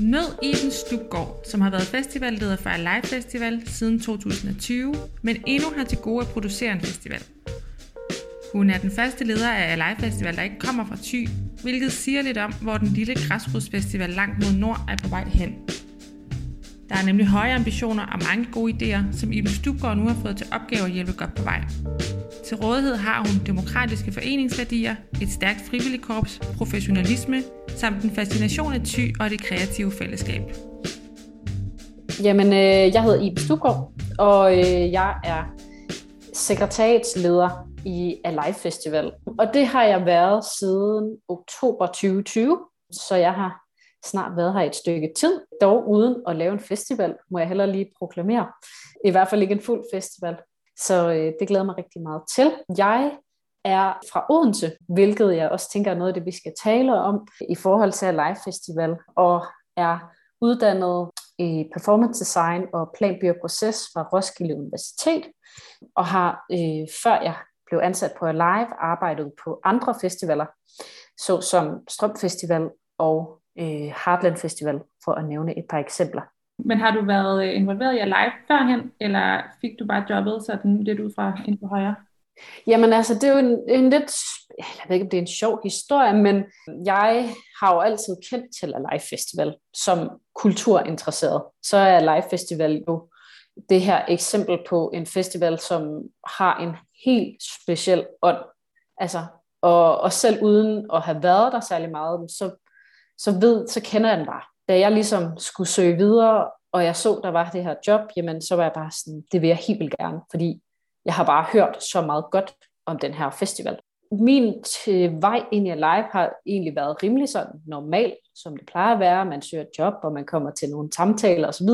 Mød Iben Stubgaard, som har været festivalleder for Alive Festival siden 2020, men endnu har til gode at producere en festival. Hun er den første leder af Alive Festival, der ikke kommer fra Thy, hvilket siger lidt om, hvor den lille græsrodsfestival langt mod nord er på vej hen. Der er nemlig høje ambitioner og mange gode idéer, som Iben Stubgaard nu har fået til opgave at hjælpe godt på vej. Til rådighed har hun demokratiske foreningsværdier, et stærkt frivilligkorps, professionalisme samt en fascination af ty og det kreative fællesskab. Jamen, øh, jeg hedder Ibe Stugård, og øh, jeg er sekretariatsleder i Alive Festival. Og det har jeg været siden oktober 2020, så jeg har snart været her et stykke tid, dog uden at lave en festival, må jeg heller lige proklamere. I hvert fald ikke en fuld festival. Så øh, det glæder mig rigtig meget til. Jeg er fra Odense, hvilket jeg også tænker er noget af det, vi skal tale om i forhold til Live Festival, og er uddannet i performance design og planby og proces fra Roskilde Universitet, og har øh, før jeg blev ansat på Alive, arbejdet på andre festivaler, såsom Strøm Festival og øh, Heartland Festival, for at nævne et par eksempler. Men har du været øh, involveret i Alive førhen, eller fik du bare jobbet sådan lidt ud fra ind på højre? Jamen altså, det er jo en, en lidt, jeg ved ikke om det er en sjov historie, men jeg har jo altid kendt til Alive Festival som kulturinteresseret. Så er Alive Festival jo det her eksempel på en festival, som har en helt speciel ånd. Altså, og, og selv uden at have været der særlig meget, så, så ved, så kender jeg den bare. Da jeg ligesom skulle søge videre, og jeg så, der var det her job, jamen så var jeg bare sådan, det vil jeg helt vildt gerne, fordi jeg har bare hørt så meget godt om den her festival. Min til vej ind i live har egentlig været rimelig sådan normal, som det plejer at være. Man søger job, og man kommer til nogle samtaler osv.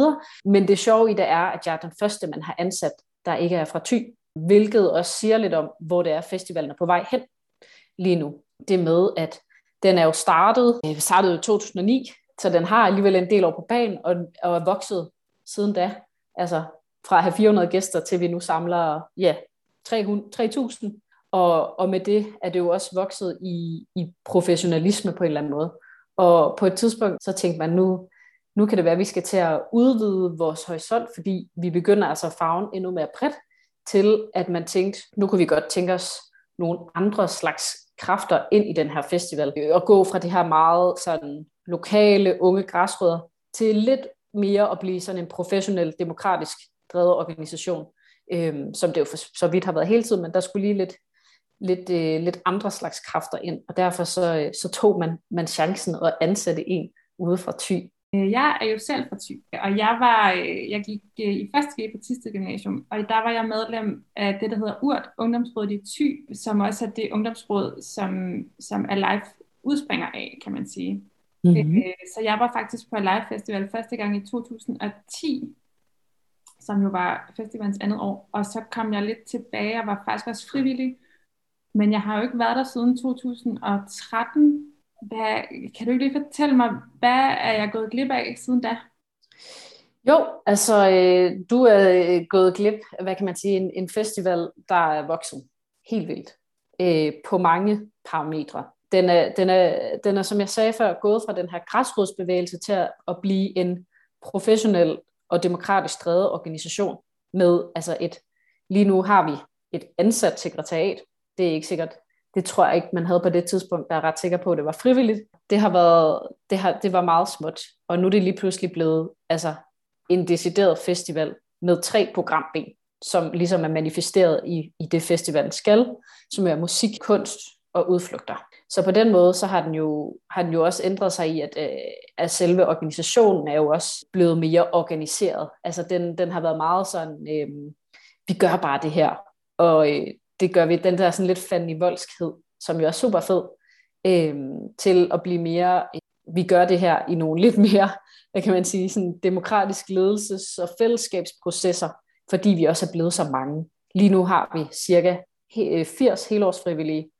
Men det sjove i det er, at jeg er den første, man har ansat, der ikke er fra Thy. Hvilket også siger lidt om, hvor det er, festivalen er på vej hen lige nu. Det med, at den er jo startet, øh, startede i 2009, så den har alligevel en del år på banen, og, og er vokset siden da. Altså fra at have 400 gæster, til vi nu samler ja, 3.000. Og, og med det er det jo også vokset i, i professionalisme på en eller anden måde. Og på et tidspunkt, så tænkte man, nu, nu kan det være, at vi skal til at udvide vores horisont, fordi vi begynder altså at farve endnu mere bredt, til at man tænkte, nu kunne vi godt tænke os nogle andre slags kræfter ind i den her festival, og gå fra det her meget sådan lokale unge græsrødder til lidt mere at blive sådan en professionel, demokratisk drevet organisation, øhm, som det jo for så vidt har været hele tiden, men der skulle lige lidt, lidt, øh, lidt andre slags kræfter ind, og derfor så, øh, så tog man, man chancen at ansætte en ude fra Thy. Øh, jeg er jo selv fra Thy, og jeg var, øh, jeg gik i første G på Tiste Gymnasium, og der var jeg medlem af det, der hedder URT, Ungdomsrådet i Thy, som også er det ungdomsråd, som, som Alive udspringer af, kan man sige. Mm-hmm. Så jeg var faktisk på Alive Festival første gang i 2010, som jo var festivalens andet år. Og så kom jeg lidt tilbage og var faktisk også frivillig. Men jeg har jo ikke været der siden 2013. Hvad, kan du ikke lige fortælle mig, hvad er jeg gået glip af siden da? Jo, altså øh, du er øh, gået glip af, hvad kan man sige, en, en festival, der er vokset helt vildt øh, på mange parametre. Den er, den, er, den er, som jeg sagde før, gået fra den her græsrodsbevægelse til at, at blive en professionel og demokratisk drevet organisation med altså et, lige nu har vi et ansat sekretariat. Det er ikke sikkert, det tror jeg ikke, man havde på det tidspunkt, der er ret sikker på, at det var frivilligt. Det har været, det, har, det var meget småt, og nu er det lige pludselig blevet altså, en decideret festival med tre programben, som ligesom er manifesteret i, i det festivalen skal, som er musik, kunst og udflugter. Så på den måde, så har den jo, har den jo også ændret sig i, at, øh, at selve organisationen er jo også blevet mere organiseret. Altså den, den har været meget sådan, øh, vi gør bare det her, og øh, det gør vi, den der sådan lidt fanden i voldskhed, som jo er super fed, øh, til at blive mere, øh, vi gør det her i nogle lidt mere, hvad kan man sige, sådan demokratisk ledelses- og fællesskabsprocesser, fordi vi også er blevet så mange. Lige nu har vi cirka 80 øh, helårsfrivillige,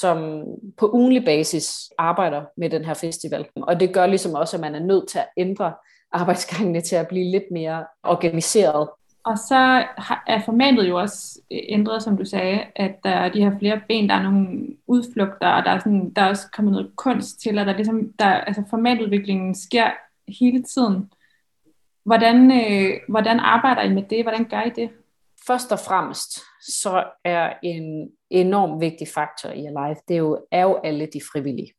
som på ugenlig basis arbejder med den her festival. Og det gør ligesom også, at man er nødt til at ændre arbejdsgangene til at blive lidt mere organiseret. Og så er formatet jo også ændret, som du sagde, at der er de her flere ben, der er nogle udflugter, og der er, sådan, der er også kommet noget kunst til, og der er ligesom, der, altså formatudviklingen sker hele tiden. Hvordan, øh, hvordan arbejder I med det? Hvordan gør I det? Først og fremmest, så er en enormt vigtig faktor i Alive, det er jo, er jo alle de frivillige.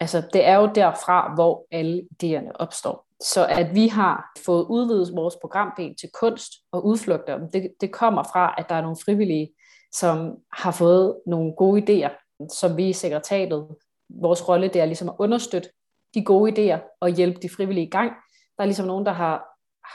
Altså, det er jo derfra, hvor alle idéerne opstår. Så at vi har fået udvidet vores programben til kunst og udflugter, det, det kommer fra, at der er nogle frivillige, som har fået nogle gode idéer, som vi i sekretariatet, vores rolle det er ligesom at understøtte de gode idéer og hjælpe de frivillige i gang. Der er ligesom nogen, der har,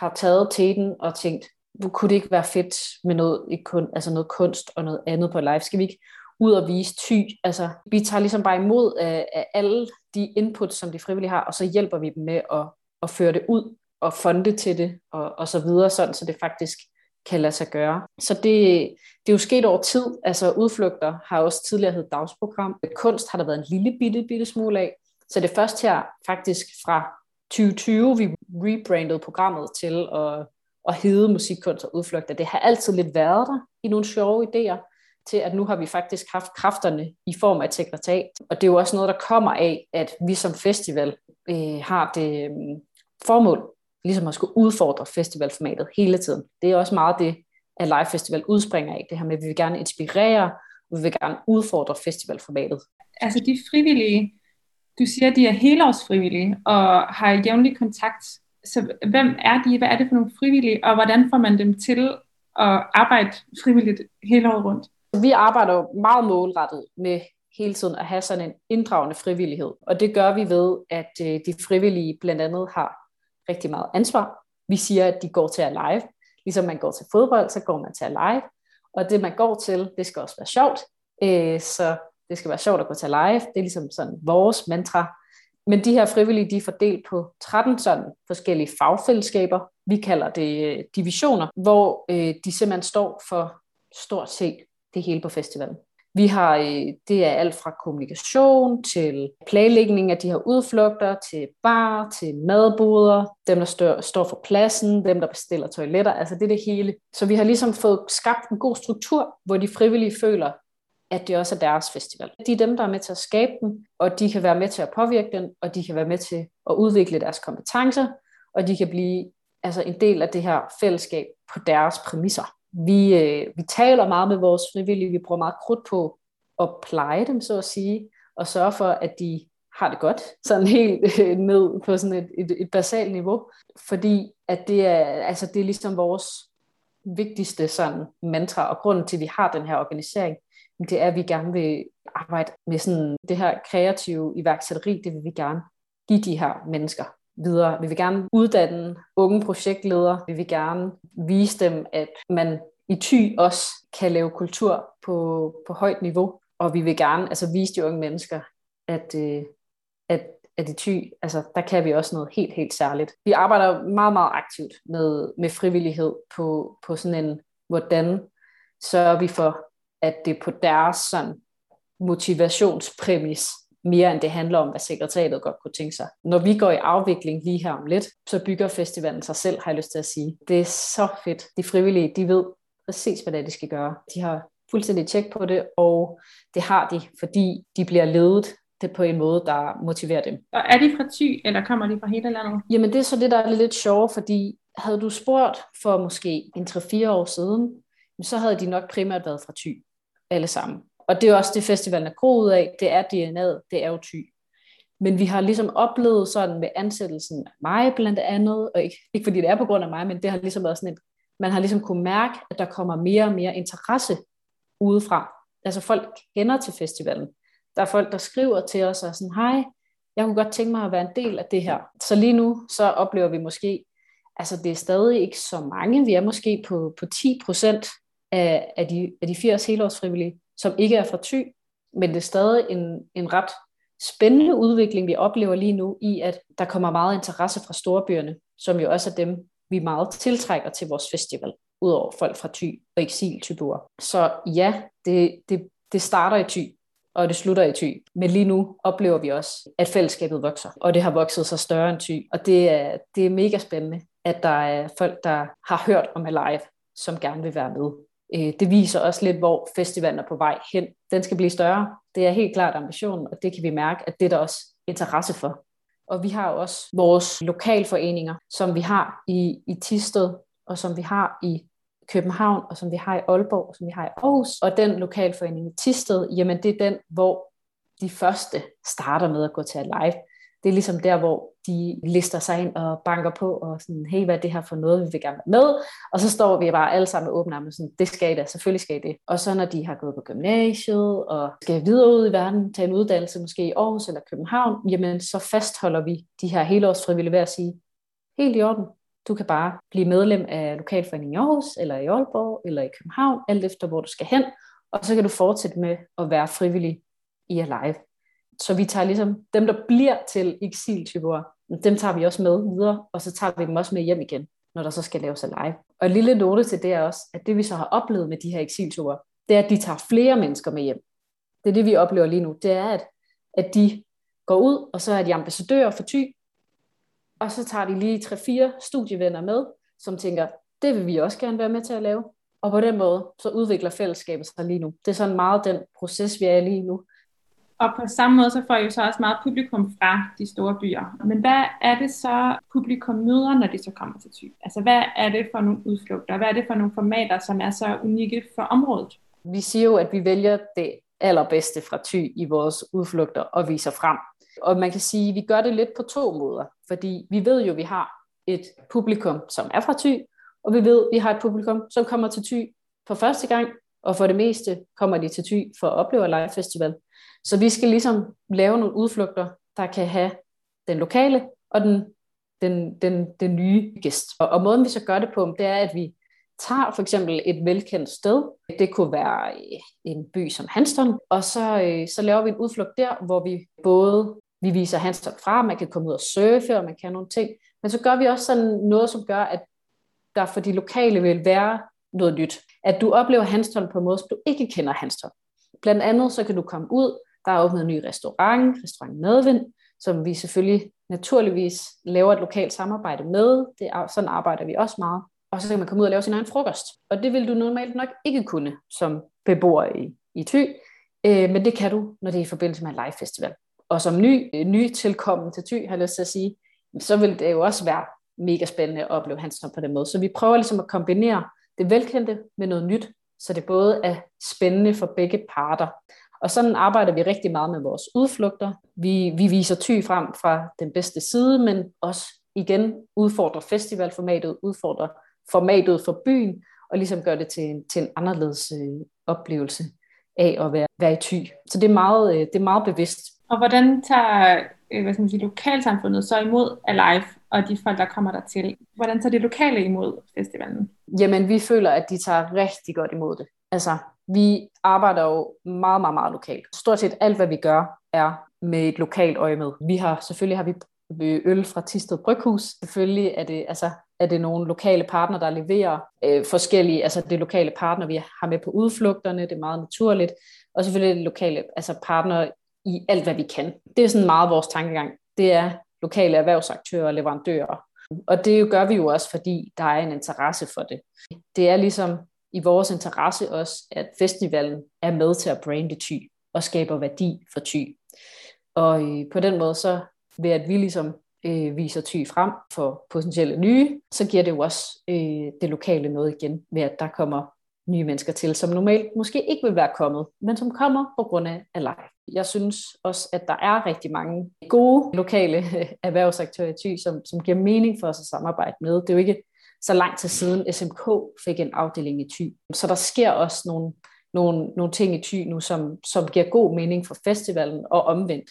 har taget teten og tænkt, kunne det ikke være fedt med noget, ikke kun, altså noget kunst og noget andet på live? Skal vi ikke ud og vise ty? Altså, vi tager ligesom bare imod af, af alle de input, som de frivillige har, og så hjælper vi dem med at, at føre det ud og fonde til det og, og så videre, sådan, så det faktisk kan lade sig gøre. Så det, det er jo sket over tid. Altså udflugter har også tidligere heddet dagsprogram. Kunst har der været en lille bitte, bitte smule af. Så det er først her faktisk fra 2020, vi rebrandede programmet til at, at hedde musikkunst og udflugter. Det har altid lidt været der i nogle sjove idéer, til at nu har vi faktisk haft kræfterne i form af et sekretariat. Og det er jo også noget, der kommer af, at vi som festival øh, har det øh, formål ligesom at skulle udfordre festivalformatet hele tiden. Det er også meget det, at Live Festival udspringer af. Det her med, at vi vil gerne inspirere, og vi vil gerne udfordre festivalformatet. Altså de frivillige, du siger, at de er helårsfrivillige og har jævnlig kontakt. Så hvem er de? Hvad er det for nogle frivillige? Og hvordan får man dem til at arbejde frivilligt hele året rundt? Vi arbejder jo meget målrettet med hele tiden at have sådan en inddragende frivillighed. Og det gør vi ved, at øh, de frivillige blandt andet har rigtig meget ansvar. Vi siger, at de går til at live. Ligesom man går til fodbold, så går man til at live. Og det, man går til, det skal også være sjovt. Øh, så det skal være sjovt at gå til live. Det er ligesom sådan vores mantra. Men de her frivillige, de er fordelt på 13 sådan forskellige fagfællesskaber. Vi kalder det øh, divisioner, hvor øh, de simpelthen står for stort set det hele på festivalen. Vi har, øh, det er alt fra kommunikation til planlægning af de her udflugter, til bar, til madboder, dem der står, står for pladsen, dem der bestiller toiletter, altså det er det hele. Så vi har ligesom fået skabt en god struktur, hvor de frivillige føler, at det også er deres festival. De er dem, der er med til at skabe den, og de kan være med til at påvirke den, og de kan være med til at udvikle deres kompetencer, og de kan blive altså en del af det her fællesskab på deres præmisser. Vi, øh, vi taler meget med vores frivillige, vi bruger meget krudt på at pleje dem, så at sige, og sørge for, at de har det godt, sådan helt øh, ned på sådan et, et, et basalt niveau, fordi at det er, altså det er ligesom vores vigtigste sådan mantra, og grunden til, at vi har den her organisering, det er, at vi gerne vil arbejde med sådan det her kreative iværksætteri, det vil vi gerne give de her mennesker videre. Vi vil gerne uddanne unge projektledere. Vi vil gerne vise dem, at man i ty også kan lave kultur på, på højt niveau. Og vi vil gerne altså vise de unge mennesker, at, øh, at, at i ty, altså, der kan vi også noget helt, helt særligt. Vi arbejder meget, meget aktivt med, med frivillighed på, på sådan en, hvordan sørger vi for, at det på deres sådan, motivationspræmis mere end det handler om, hvad sekretariatet godt kunne tænke sig. Når vi går i afvikling lige her om lidt, så bygger festivalen sig selv, har jeg lyst til at sige. Det er så fedt. De frivillige, de ved præcis, hvad det er, de skal gøre. De har fuldstændig tjek på det, og det har de, fordi de bliver ledet det på en måde, der motiverer dem. Og er de fra Thy, eller kommer de fra hele landet? Jamen det er så det, der er lidt sjovt, fordi havde du spurgt for måske en 3-4 år siden, så havde de nok primært været fra Thy, alle sammen. Og det er også det, festivalen er groet af. Det er DNA'et, det er jo ty. Men vi har ligesom oplevet sådan med ansættelsen af mig blandt andet, og ikke, ikke fordi det er på grund af mig, men det har ligesom været sådan et, man har ligesom kunne mærke, at der kommer mere og mere interesse udefra. Altså folk kender til festivalen. Der er folk, der skriver til os og sådan, hej, jeg kunne godt tænke mig at være en del af det her. Så lige nu, så oplever vi måske, altså det er stadig ikke så mange, vi er måske på, på 10 procent af, af, de, af de 80 helårsfrivillige, som ikke er fra Thy, men det er stadig en, en ret spændende udvikling, vi oplever lige nu, i at der kommer meget interesse fra storbyerne, som jo også er dem, vi meget tiltrækker til vores festival, udover folk fra Thy og eksil Så ja, det, det, det starter i Thy, og det slutter i Thy. Men lige nu oplever vi også, at fællesskabet vokser, og det har vokset sig større end Thy. Og det er, det er mega spændende, at der er folk, der har hørt om Alive, som gerne vil være med. Øh, det viser også lidt, hvor festivalen er på vej hen. Den skal blive større. Det er helt klart ambitionen, og det kan vi mærke, at det er der også interesse for. Og vi har også vores lokalforeninger, som vi har i, i Tisted, og som vi har i København, og som vi har i Aalborg, og som vi har i Aarhus. Og den lokalforening i Tisted, jamen det er den, hvor de første starter med at gå til live det er ligesom der, hvor de lister sig ind og banker på, og sådan, hey, hvad er det her for noget, vi vil gerne være med? Og så står vi bare alle sammen med åbne arme, sådan, det skal I da, selvfølgelig skal I det. Og så når de har gået på gymnasiet, og skal videre ud i verden, tage en uddannelse, måske i Aarhus eller København, jamen så fastholder vi de her helårsfrivillige ved at sige, helt i orden, du kan bare blive medlem af lokalforeningen i Aarhus, eller i Aalborg, eller i København, alt efter hvor du skal hen, og så kan du fortsætte med at være frivillig i Alive. Så vi tager ligesom dem, der bliver til eksiltyper, dem tager vi også med videre, og så tager vi dem også med hjem igen, når der så skal laves live. Og en lille note til det er også, at det vi så har oplevet med de her eksiltyper, det er, at de tager flere mennesker med hjem. Det er det, vi oplever lige nu. Det er, at, at de går ud, og så er de ambassadører for Ty, og så tager de lige 3-4 studievenner med, som tænker, det vil vi også gerne være med til at lave. Og på den måde, så udvikler fællesskabet sig lige nu. Det er sådan meget den proces, vi er i lige nu. Og på samme måde, så får I jo så også meget publikum fra de store byer. Men hvad er det så, publikum møder, når de så kommer til Thy? Altså, hvad er det for nogle udflugter? Hvad er det for nogle formater, som er så unikke for området? Vi siger jo, at vi vælger det allerbedste fra Thy i vores udflugter og viser frem. Og man kan sige, at vi gør det lidt på to måder. Fordi vi ved jo, at vi har et publikum, som er fra Thy, og vi ved, at vi har et publikum, som kommer til Thy for første gang, og for det meste kommer de til Thy for at opleve Live Festival. Så vi skal ligesom lave nogle udflugter, der kan have den lokale og den, den, den, den nye gæst. Og, og måden vi så gør det på, det er, at vi tager for eksempel et velkendt sted. Det kunne være øh, en by som Hanston, og så, øh, så laver vi en udflugt der, hvor vi både vi viser Hanston fra, man kan komme ud og surfe, og man kan nogle ting, men så gør vi også sådan noget, som gør, at der for de lokale vil være noget nyt. At du oplever Hanston på en måde, som du ikke kender Hanston. Blandt andet så kan du komme ud, der er åbnet en ny restaurant, restaurant Medvind, som vi selvfølgelig naturligvis laver et lokalt samarbejde med. Det er, sådan arbejder vi også meget. Og så kan man komme ud og lave sin egen frokost. Og det vil du normalt nok ikke kunne som beboer i, i Thy. Øh, men det kan du, når det er i forbindelse med en live festival. Og som ny, øh, ny tilkommen til Thy, har jeg lyst til at sige, så vil det jo også være mega spændende at opleve hans på den måde. Så vi prøver ligesom at kombinere det velkendte med noget nyt, så det både er spændende for begge parter. Og sådan arbejder vi rigtig meget med vores udflugter. Vi, vi viser ty frem fra den bedste side, men også igen udfordrer festivalformatet, udfordrer formatet for byen, og ligesom gør det til en, til en anderledes øh, oplevelse af at være, være i ty. Så det er meget, øh, det er meget bevidst. Og hvordan tager øh, hvad skal man sige, lokalsamfundet så imod Alive og de folk, der kommer der til? Hvordan tager de lokale imod festivalen? Jamen, vi føler, at de tager rigtig godt imod det. Altså, vi arbejder jo meget, meget, meget lokalt. Stort set alt, hvad vi gør, er med et lokalt øje med. Vi har, selvfølgelig har vi øl fra Tisted Bryghus. Selvfølgelig er det, altså, er det nogle lokale partner, der leverer øh, forskellige, altså det lokale partner, vi har med på udflugterne, det er meget naturligt, og selvfølgelig det lokale altså partner i alt, hvad vi kan. Det er sådan meget vores tankegang. Det er lokale erhvervsaktører og leverandører. Og det gør vi jo også, fordi der er en interesse for det. Det er ligesom i vores interesse også, at festivalen er med til at brande Thy og skaber værdi for Thy. Og øh, på den måde så ved at vi ligesom øh, viser Thy frem for potentielle nye, så giver det jo også øh, det lokale noget igen ved at der kommer nye mennesker til, som normalt måske ikke vil være kommet, men som kommer på grund af live. Jeg synes også, at der er rigtig mange gode lokale erhvervsaktører i Thy, som, som giver mening for os at samarbejde med. Det er jo ikke så lang tid siden SMK fik en afdeling i Thy. Så der sker også nogle, nogle, nogle ting i Thy nu, som, som giver god mening for festivalen og omvendt.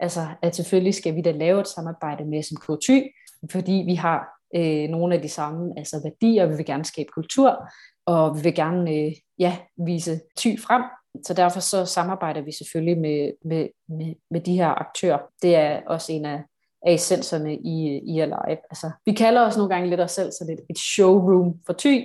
Altså, at selvfølgelig skal vi da lave et samarbejde med SMK Thy, fordi vi har øh, nogle af de samme altså værdier, vi vil gerne skabe kultur, og vi vil gerne øh, ja, vise Thy frem. Så derfor så samarbejder vi selvfølgelig med, med, med, med de her aktører. Det er også en af, af essenserne i, i Alive. Altså, vi kalder os nogle gange lidt os selv sådan et, et showroom for ty,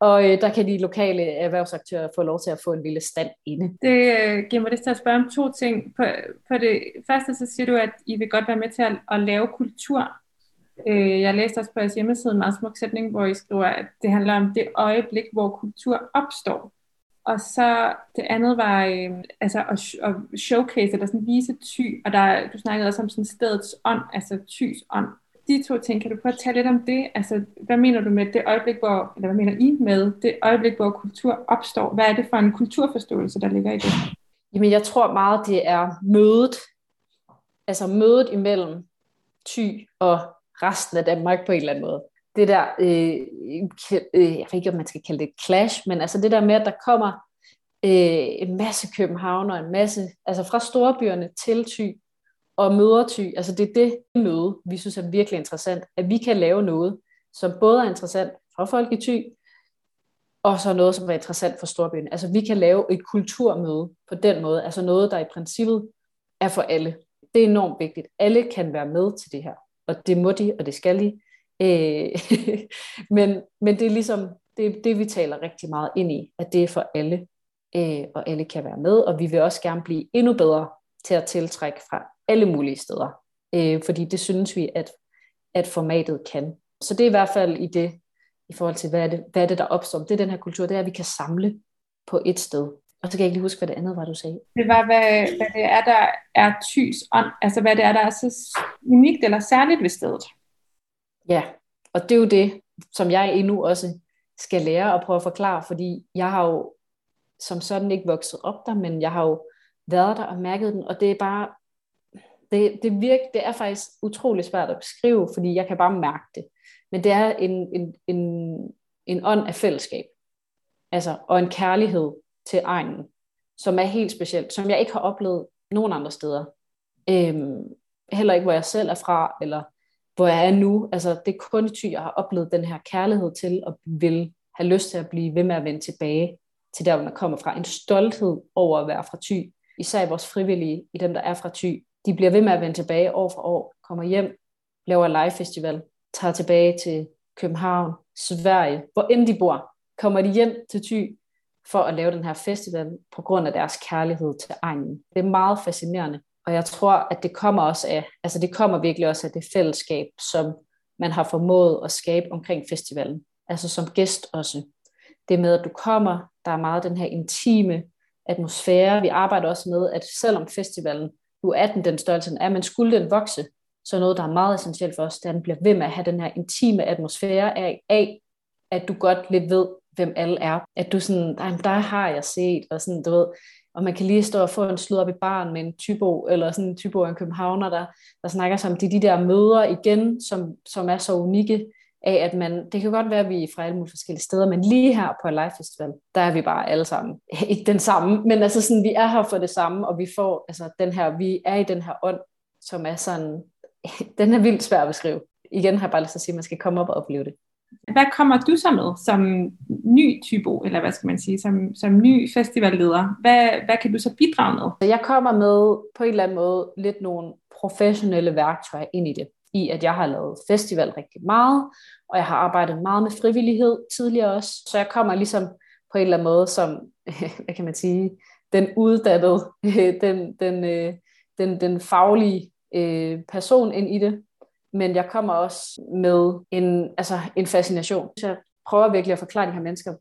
og øh, der kan de lokale erhvervsaktører få lov til at få en lille stand inde. Det øh, giver mig det til at spørge om to ting. På, på det første så siger du, at I vil godt være med til at, at lave kultur. Øh, jeg læste også på jeres hjemmeside en meget smuk sætning, hvor I skriver, at det handler om det øjeblik, hvor kultur opstår og så det andet var øh, altså at, at showcase, eller sådan vise ty, og der, du snakkede også om sådan stedets ånd, altså tys ånd. De to ting, kan du prøve at tale lidt om det? Altså, hvad mener du med det øjeblik, hvor, eller hvad mener I med det øjeblik, hvor kultur opstår? Hvad er det for en kulturforståelse, der ligger i det? Jamen, jeg tror meget, det er mødet. Altså mødet imellem ty og resten af Danmark på en eller anden måde. Det der, øh, øh, jeg ved ikke, om man skal kalde det clash, men altså det der med, at der kommer øh, en masse København og en masse, altså fra storbyerne til Thy og møder Thy, altså det er det møde, vi synes er virkelig interessant, at vi kan lave noget, som både er interessant for folk i Thy, og så noget, som er interessant for storbyen. Altså vi kan lave et kulturmøde på den måde, altså noget, der i princippet er for alle. Det er enormt vigtigt. Alle kan være med til det her, og det må de, og det skal de. Øh, men, men det er ligesom det, det, vi taler rigtig meget ind i, at det er for alle, øh, og alle kan være med, og vi vil også gerne blive endnu bedre til at tiltrække fra alle mulige steder, øh, fordi det synes vi, at, at formatet kan. Så det er i hvert fald i det, i forhold til, hvad er, det, hvad er det, der opstår. Det er den her kultur, det er, at vi kan samle på et sted. Og så kan jeg ikke lige huske, hvad det andet var, du sagde. Det var, hvad, hvad det er, der er tys ånd. Altså, hvad det er, der er så unikt eller særligt ved stedet. Ja, og det er jo det, som jeg endnu også skal lære at prøve at forklare, fordi jeg har jo som sådan ikke vokset op der, men jeg har jo været der og mærket den, og det er bare, det, det, virker, det er faktisk utrolig svært at beskrive, fordi jeg kan bare mærke det. Men det er en, en, en, en ånd af fællesskab, altså, og en kærlighed til egnen, som er helt specielt, som jeg ikke har oplevet nogen andre steder. Øhm, heller ikke, hvor jeg selv er fra, eller hvor jeg er nu. Altså, det er kun ty, jeg har oplevet den her kærlighed til, og vil have lyst til at blive ved med at vende tilbage til der, hvor man kommer fra. En stolthed over at være fra ty. Især vores frivillige, i dem, der er fra ty. De bliver ved med at vende tilbage år for år, kommer hjem, laver live festival, tager tilbage til København, Sverige, hvor end de bor, kommer de hjem til Thy for at lave den her festival på grund af deres kærlighed til egnen. Det er meget fascinerende, og jeg tror, at det kommer også af, altså det kommer virkelig også af det fællesskab, som man har formået at skabe omkring festivalen. Altså som gæst også. Det med, at du kommer, der er meget den her intime atmosfære. Vi arbejder også med, at selvom festivalen nu er den den størrelse, den er, men skulle den vokse, så noget, der er meget essentielt for os, det er, at den bliver ved med at have den her intime atmosfære af, af at du godt lidt ved, hvem alle er. At du sådan, der, der har jeg set, og sådan, du ved, og man kan lige stå og få en slud op i barn med en typo, eller sådan en typo af en københavner, der, der snakker sammen. Det er de der møder igen, som, som er så unikke, af at man, det kan godt være, at vi er fra alle mulige forskellige steder, men lige her på Live Festival, der er vi bare alle sammen, ikke den samme, men altså sådan, vi er her for det samme, og vi får, altså den her, vi er i den her ånd, som er sådan, den er vildt svær at beskrive. Igen har jeg bare lyst til at sige, at man skal komme op og opleve det. Hvad kommer du så med som ny typo, eller hvad skal man sige, som, som ny festivalleder? Hvad, hvad kan du så bidrage med? Jeg kommer med på en eller anden måde lidt nogle professionelle værktøjer ind i det. I at jeg har lavet festival rigtig meget, og jeg har arbejdet meget med frivillighed tidligere også. Så jeg kommer ligesom på en eller anden måde som, hvad kan man sige, den uddannede, den, den, øh, den, den faglige øh, person ind i det, men jeg kommer også med en, altså en fascination. Så jeg prøver virkelig at forklare de her mennesker,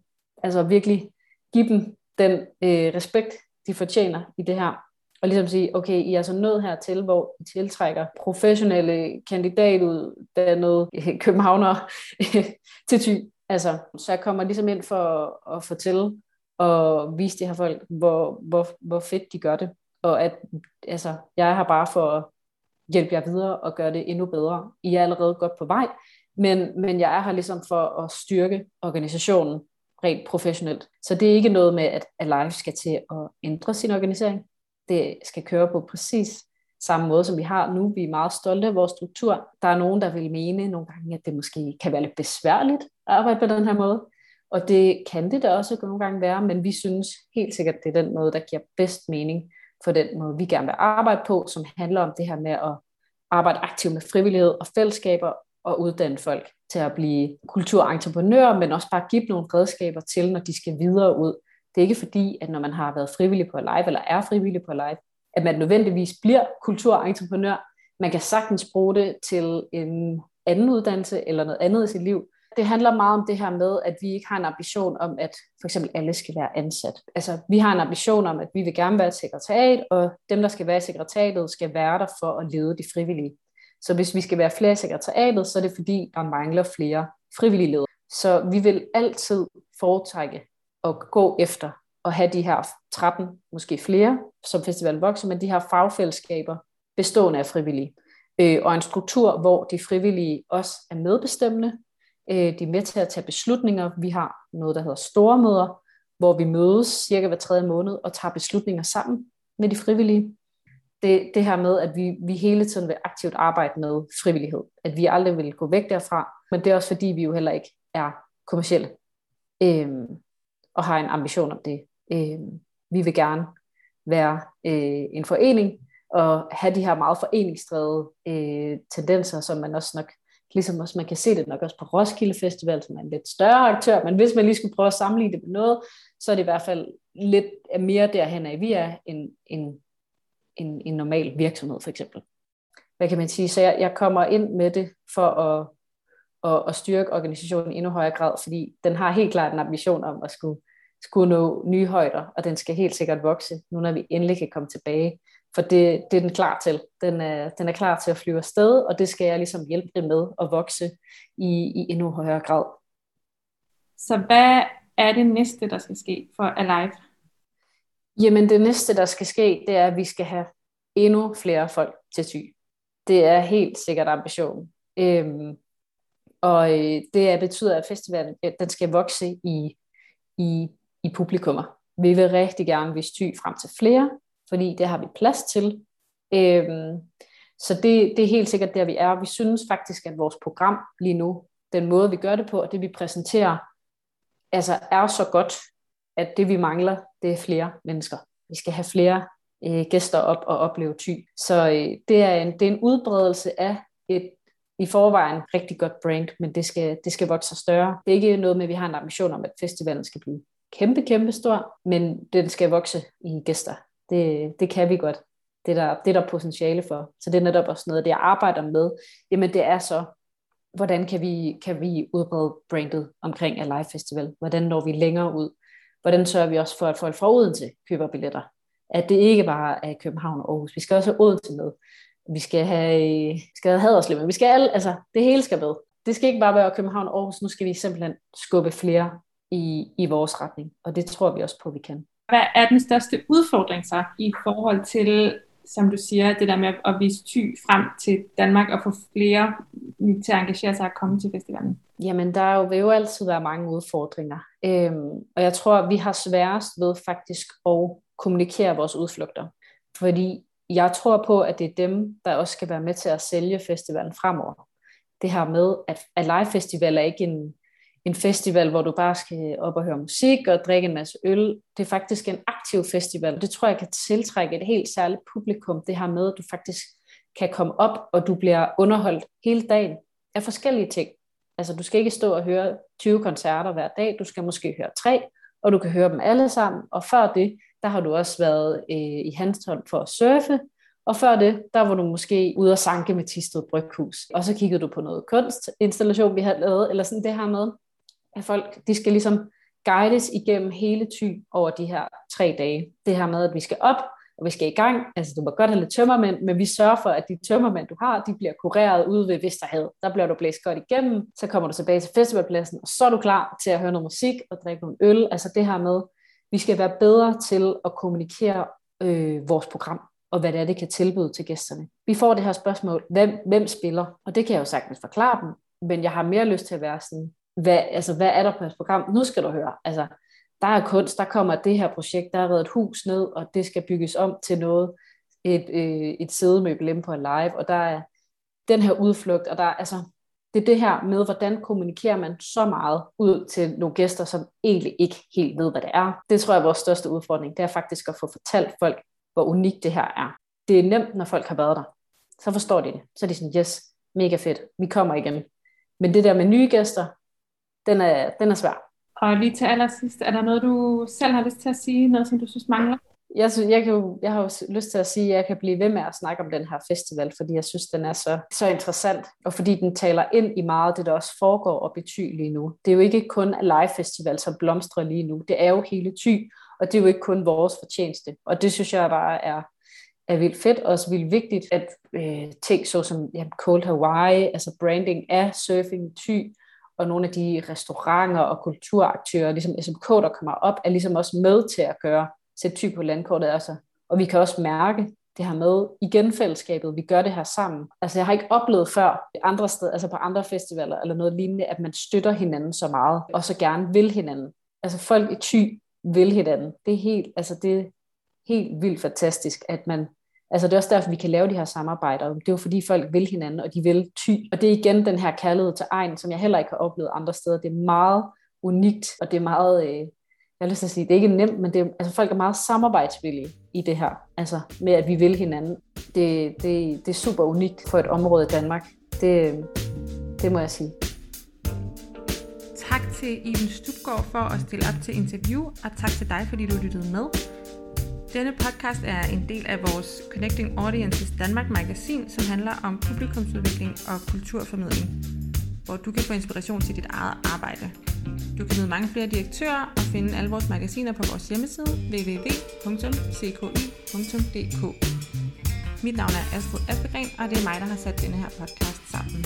altså virkelig give dem den øh, respekt, de fortjener i det her. Og ligesom sige, okay, I er altså nået hertil, hvor I tiltrækker professionelle kandidatuddannede øh, københavnere til ty. Altså, så jeg kommer ligesom ind for at fortælle og vise de her folk, hvor, hvor, hvor fedt de gør det. Og at altså, jeg har bare for at hjælpe jer videre og gøre det endnu bedre. I er allerede godt på vej, men, men jeg er her ligesom for at styrke organisationen rent professionelt. Så det er ikke noget med, at Alive skal til at ændre sin organisering. Det skal køre på præcis samme måde, som vi har nu. Vi er meget stolte af vores struktur. Der er nogen, der vil mene nogle gange, at det måske kan være lidt besværligt at arbejde på den her måde. Og det kan det da også nogle gange være, men vi synes helt sikkert, at det er den måde, der giver bedst mening for den måde, vi gerne vil arbejde på, som handler om det her med at arbejde aktivt med frivillighed og fællesskaber og uddanne folk til at blive kulturentreprenører, men også bare give nogle redskaber til, når de skal videre ud. Det er ikke fordi, at når man har været frivillig på live, eller er frivillig på live, at man nødvendigvis bliver kulturentreprenør. Man kan sagtens bruge det til en anden uddannelse eller noget andet i sit liv, det handler meget om det her med, at vi ikke har en ambition om, at for eksempel alle skal være ansat. Altså, vi har en ambition om, at vi vil gerne være et sekretariat, og dem, der skal være i sekretariatet, skal være der for at lede de frivillige. Så hvis vi skal være flere i sekretariatet, så er det fordi, der mangler flere frivillige ledere. Så vi vil altid foretrække at gå efter at have de her 13, måske flere, som festivalen vokser, men de her fagfællesskaber bestående af frivillige. Øh, og en struktur, hvor de frivillige også er medbestemmende. Øh, de er med til at tage beslutninger. Vi har noget, der hedder stormøder, hvor vi mødes cirka hver tredje måned og tager beslutninger sammen med de frivillige. Det, det her med, at vi, vi hele tiden vil aktivt arbejde med frivillighed. At vi aldrig vil gå væk derfra. Men det er også fordi, vi jo heller ikke er kommersielle. Øh, og har en ambition om det. Øh, vi vil gerne være øh, en forening og have de her meget foreningsdrevede øh, tendenser, som man også nok, ligesom også man kan se det nok også på Roskilde Festival, som er en lidt større aktør, men hvis man lige skulle prøve at sammenligne det med noget, så er det i hvert fald lidt mere derhen af, vi er en, en, en, en normal virksomhed for eksempel. Hvad kan man sige? Så jeg, jeg kommer ind med det for at, at, at styrke organisationen i endnu højere grad, fordi den har helt klart en ambition om at skulle skulle nå nye højder, og den skal helt sikkert vokse, nu når vi endelig kan komme tilbage. For det, det er den klar til. Den er, den er klar til at flyve afsted, og det skal jeg ligesom hjælpe det med at vokse i, i endnu højere grad. Så hvad er det næste, der skal ske for Alive? Jamen det næste, der skal ske, det er, at vi skal have endnu flere folk til ty. Det er helt sikkert ambitionen. Øhm, og øh, det betyder, at festivalen den skal vokse i, i i publikummer. Vi vil rigtig gerne vise ty frem til flere, fordi det har vi plads til. Øhm, så det, det er helt sikkert der, vi er. Vi synes faktisk, at vores program lige nu, den måde, vi gør det på, og det, vi præsenterer, altså er så godt, at det, vi mangler, det er flere mennesker. Vi skal have flere øh, gæster op og opleve ty. Så øh, det, er en, det er en udbredelse af et i forvejen rigtig godt brand, men det skal, det skal vokse større. Det er ikke noget med, at vi har en ambition om, at festivalen skal blive kæmpe, kæmpe stor, men den skal vokse i gæster. Det, det kan vi godt. Det er, der, det er der potentiale for. Så det er netop også noget, det jeg arbejder med. Jamen det er så, hvordan kan vi, kan vi udbrede brandet omkring Alive Festival? Hvordan når vi længere ud? Hvordan sørger vi også for, at folk fra Odense køber billetter? At det ikke bare er København og Aarhus. Vi skal også have Odense med. Vi skal have, skal have Haderslev med. Vi skal alle, altså det hele skal med. Det skal ikke bare være København og Aarhus. Nu skal vi simpelthen skubbe flere i, i vores retning, og det tror vi også på, at vi kan. Hvad er den største udfordring så i forhold til, som du siger, det der med at vise ty frem til Danmark og få flere til at engagere sig og komme til festivalen? Jamen, der jo, vil jo altid være mange udfordringer, øhm, og jeg tror, at vi har sværest ved faktisk at kommunikere vores udflugter, fordi jeg tror på, at det er dem, der også skal være med til at sælge festivalen fremover. Det her med, at, at live festival er ikke en, en festival, hvor du bare skal op og høre musik og drikke en masse øl. Det er faktisk en aktiv festival. Det tror jeg kan tiltrække et helt særligt publikum, det her med, at du faktisk kan komme op, og du bliver underholdt hele dagen af forskellige ting. Altså du skal ikke stå og høre 20 koncerter hver dag, du skal måske høre tre, og du kan høre dem alle sammen. Og før det, der har du også været øh, i Hanstholm for at surfe, og før det, der var du måske ude og sanke med Tisted Bryghus. Og så kiggede du på noget kunstinstallation, vi havde lavet, eller sådan det her med, at folk, de skal ligesom guides igennem hele ty over de her tre dage. Det her med, at vi skal op, og vi skal i gang. Altså, du må godt have lidt tømmermænd, men vi sørger for, at de tømmermænd, du har, de bliver kureret ude ved Vesterhavet. Der bliver du blæst godt igennem, så kommer du tilbage til festivalpladsen, og så er du klar til at høre noget musik og drikke nogle øl. Altså det her med, vi skal være bedre til at kommunikere øh, vores program, og hvad det er, det kan tilbyde til gæsterne. Vi får det her spørgsmål, hvem, hvem spiller? Og det kan jeg jo sagtens forklare dem, men jeg har mere lyst til at være sådan, hvad, altså, hvad er der på et program? Nu skal du høre. Altså, der er kunst, der kommer det her projekt, der er reddet et hus ned, og det skal bygges om til noget, et, øh, et sædemøbel inde på en live, og der er den her udflugt, og der er, altså, det er det her med, hvordan kommunikerer man så meget ud til nogle gæster, som egentlig ikke helt ved, hvad det er. Det tror jeg er vores største udfordring, det er faktisk at få fortalt folk, hvor unikt det her er. Det er nemt, når folk har været der. Så forstår de det. Så er de sådan, yes, mega fedt, vi kommer igen. Men det der med nye gæster, den er, den er svær. Og lige til allersidst, er der noget, du selv har lyst til at sige, noget som du synes mangler? jeg, synes, jeg, kan jo, jeg har jo lyst til at sige, at jeg kan blive ved med at snakke om den her festival, fordi jeg synes, den er så, så interessant, og fordi den taler ind i meget det, der også foregår og betyder lige nu. Det er jo ikke kun Live Festival, som blomstrer lige nu. Det er jo hele ty, og det er jo ikke kun vores fortjeneste. Og det synes jeg bare er, er vildt fedt, og også vildt vigtigt, at øh, ting så som ja, Cold Hawaii, altså branding af surfing ty, og nogle af de restauranter og kulturaktører, ligesom SMK, der kommer op, er ligesom også med til at gøre sætte ty på landkortet. Altså. Og vi kan også mærke det her med igen fællesskabet, vi gør det her sammen. Altså jeg har ikke oplevet før andre steder, altså på andre festivaler eller noget lignende, at man støtter hinanden så meget, og så gerne vil hinanden. Altså folk i ty vil hinanden. Det er helt, altså det er helt vildt fantastisk, at man Altså det er også derfor, vi kan lave de her samarbejder. Det er jo fordi folk vil hinanden, og de vil ty. Og det er igen den her kærlighed til egen, som jeg heller ikke har oplevet andre steder. Det er meget unikt, og det er meget, øh, jeg har lyst til at sige, det er ikke nemt, men det er, altså folk er meget samarbejdsvillige i det her. Altså med, at vi vil hinanden. Det, det, det er super unikt for et område i Danmark. Det, det må jeg sige. Tak til Iben Stubgaard for at stille op til interview, og tak til dig, fordi du lyttede med. Denne podcast er en del af vores Connecting Audiences Danmark magasin, som handler om publikumsudvikling og kulturformidling, hvor du kan få inspiration til dit eget arbejde. Du kan møde mange flere direktører og finde alle vores magasiner på vores hjemmeside www.cki.dk. Mit navn er Astrid Aspegren, og det er mig, der har sat denne her podcast sammen.